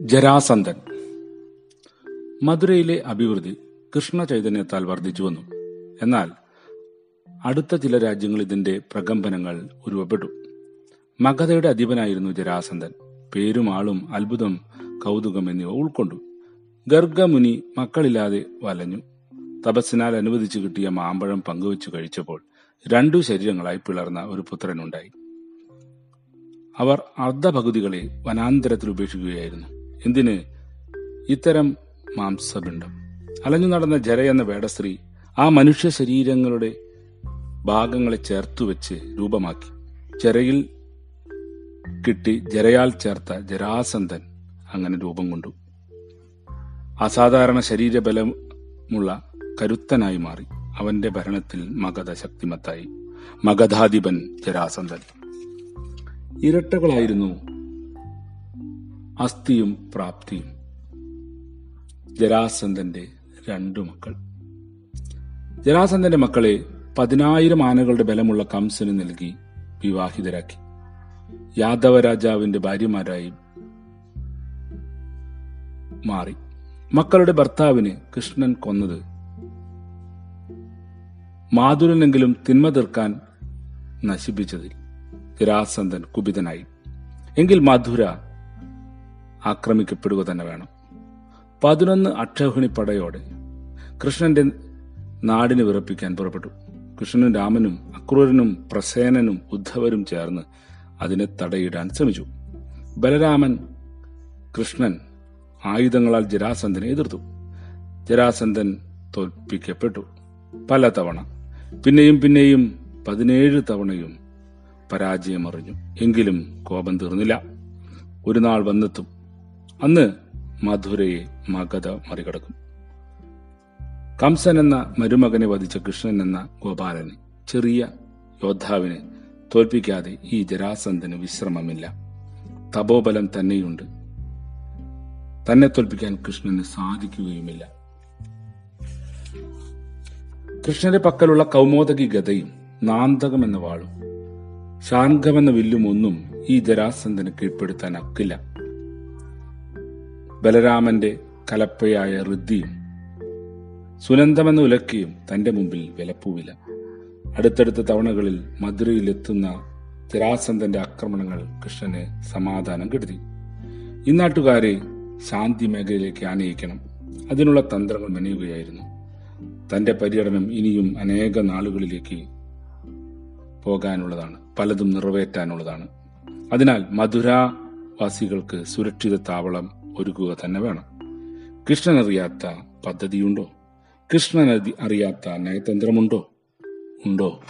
ജരാസന്ധൻ. മധുരയിലെ അഭിവൃദ്ധി കൃഷ്ണ ചൈതന്യത്താൽ വർദ്ധിച്ചു വന്നു. എന്നാൽ അടുത്ത ചില രാജ്യങ്ങൾ ഇതിന്റെ പ്രകമ്പനങ്ങൾ ഉരുവപ്പെട്ടു. മഗധയുടെ അധിപനായിരുന്നു ജരാസന്ധൻ. പേരും ആളും അത്ഭുതം കൗതുകം എന്നിവ ഉൾക്കൊണ്ടു. ഗർഗമുനി മക്കളില്ലാതെ വലഞ്ഞു. തപസ്സിനാൽ അനുവദിച്ചു കിട്ടിയ മാമ്പഴം പങ്കുവച്ചു കഴിച്ചപ്പോൾ രണ്ടു ശരീരങ്ങളായി പിളർന്ന ഒരു പുത്രനുണ്ടായി. അവർ അർദ്ധപകുതികളെ വനാന്തരത്തിൽ ഉപേക്ഷിക്കുകയായിരുന്നു. എന്തിന്? ഇത്തരം മാംസപിണ്ഡം. അലഞ്ഞു നടന്ന ജര എന്ന വേടശ്രീ ആ മനുഷ്യ ശരീരങ്ങളുടെ ഭാഗങ്ങളെ ചേർത്തു വെച്ച് രൂപമാക്കി. ജരയിൽ കിട്ടി ജരയാൽ ചേർത്ത ജരാസന്ധൻ അങ്ങനെ രൂപം കൊണ്ടു. അസാധാരണ ശരീരബലമുള്ള കരുത്തനായി മാറി. അവന്റെ ഭരണത്തിൽ മഗധ ശക്തിമത്തായി മഗധാധിപൻ ജരാസന്ധൻ. ഇരട്ടകളായിരുന്നു അസ്ഥിയും പ്രാപ്തിയും. ജരാസന്ധന്റെ രണ്ടു മക്കൾ. ജരാസന്ധന്റെ മക്കളെ പതിനായിരം ആനകളുടെ ബലമുള്ള കംസന് നൽകി വിവാഹിതരാക്കി. യാദവ രാജാവിന്റെ ഭാര്യമാരായി മാറി. മക്കളുടെ ഭർത്താവിന് കൃഷ്ണൻ കൊന്നത് മാധുരനെങ്കിലും തിന്മ തീർക്കാൻ നശിപ്പിച്ചതിൽ ജരാസന്ധൻ കുപിതനായി. എങ്കിൽ മധുര ആക്രമിക്കപ്പെടുക തന്നെ വേണം. പതിനൊന്ന് അക്ഷൗഹിണി പടയോടെ കൃഷ്ണന്റെ നാടിനെ വിറപ്പിക്കാൻ പുറപ്പെട്ടു. കൃഷ്ണനും രാമനും അക്രൂരനും പ്രസേനനും ഉദ്ധവരും ചേർന്ന് അതിനെ തടയിടാൻ ശ്രമിച്ചു. ബലരാമൻ കൃഷ്ണൻ ആയുധങ്ങളാൽ ജരാസന്ധനെ എതിർത്തു. ജരാസന്ധൻ തോൽപ്പിക്കപ്പെട്ടു പല തവണ. പിന്നെയും പിന്നെയും പതിനേഴ് തവണയും പരാജയമറിഞ്ഞു. എങ്കിലും കോപം തീർന്നില്ല. ഒരു നാൾ വന്നെത്തും. അന്ന് മധുരയെ മഗധ മറികടക്കും. കംസൻ എന്ന മരുമകനെ വധിച്ച കൃഷ്ണൻ എന്ന ഗോപാലന് ചെറിയ യോദ്ധാവിനെ തോൽപ്പിക്കാതെ ഈ ജരാസന്ധന് വിശ്രമമില്ല. തപോബലം തന്നെയുണ്ട്. തന്നെ തോൽപ്പിക്കാൻ കൃഷ്ണന് സാധിക്കുകയുമില്ല. കൃഷ്ണന്റെ പക്കലുള്ള കൗമോദകി ഗതയും നാന്തകം എന്ന വാളും ശാർഗമെന്ന വില്ലും ഒന്നും ഈ ജരാസന്ധന് കീഴ്പ്പെടുത്താൻ അക്കില്ല. ബലരാമന്റെ കലപ്പയായ ഋദ്ധിയും സുനന്ദമെന്ന ഉലക്കയും തന്റെ മുമ്പിൽ വിലപ്പൂവില്ല അടുത്തടുത്ത തവണകളിൽ മധുരയിലെത്തുന്ന ജരാസന്ധന്റെ ആക്രമണങ്ങൾ കൃഷ്ണന് സമാധാനം കെടുതി ഇന്നാട്ടുകാരെ ശാന്തി മേഖലയിലേക്ക് ആനയിക്കണം. അതിനുള്ള തന്ത്രങ്ങൾ മെനയുകയായിരുന്നു. തന്റെ പര്യടനം ഇനിയും അനേക നാളുകളിലേക്ക് പോകാനുള്ളതാണ്. പലതും നിറവേറ്റാനുള്ളതാണ്. അതിനാൽ മധുരാവാസികൾക്ക് സുരക്ഷിത താവളം ഒരുക്കുക തന്നെ വേണം. കൃഷ്ണൻ അറിയാത്ത പദ്ധതിയുണ്ടോ? കൃഷ്ണൻ അറിയാത്ത നയതന്ത്രമുണ്ടോ? ഉണ്ടോ?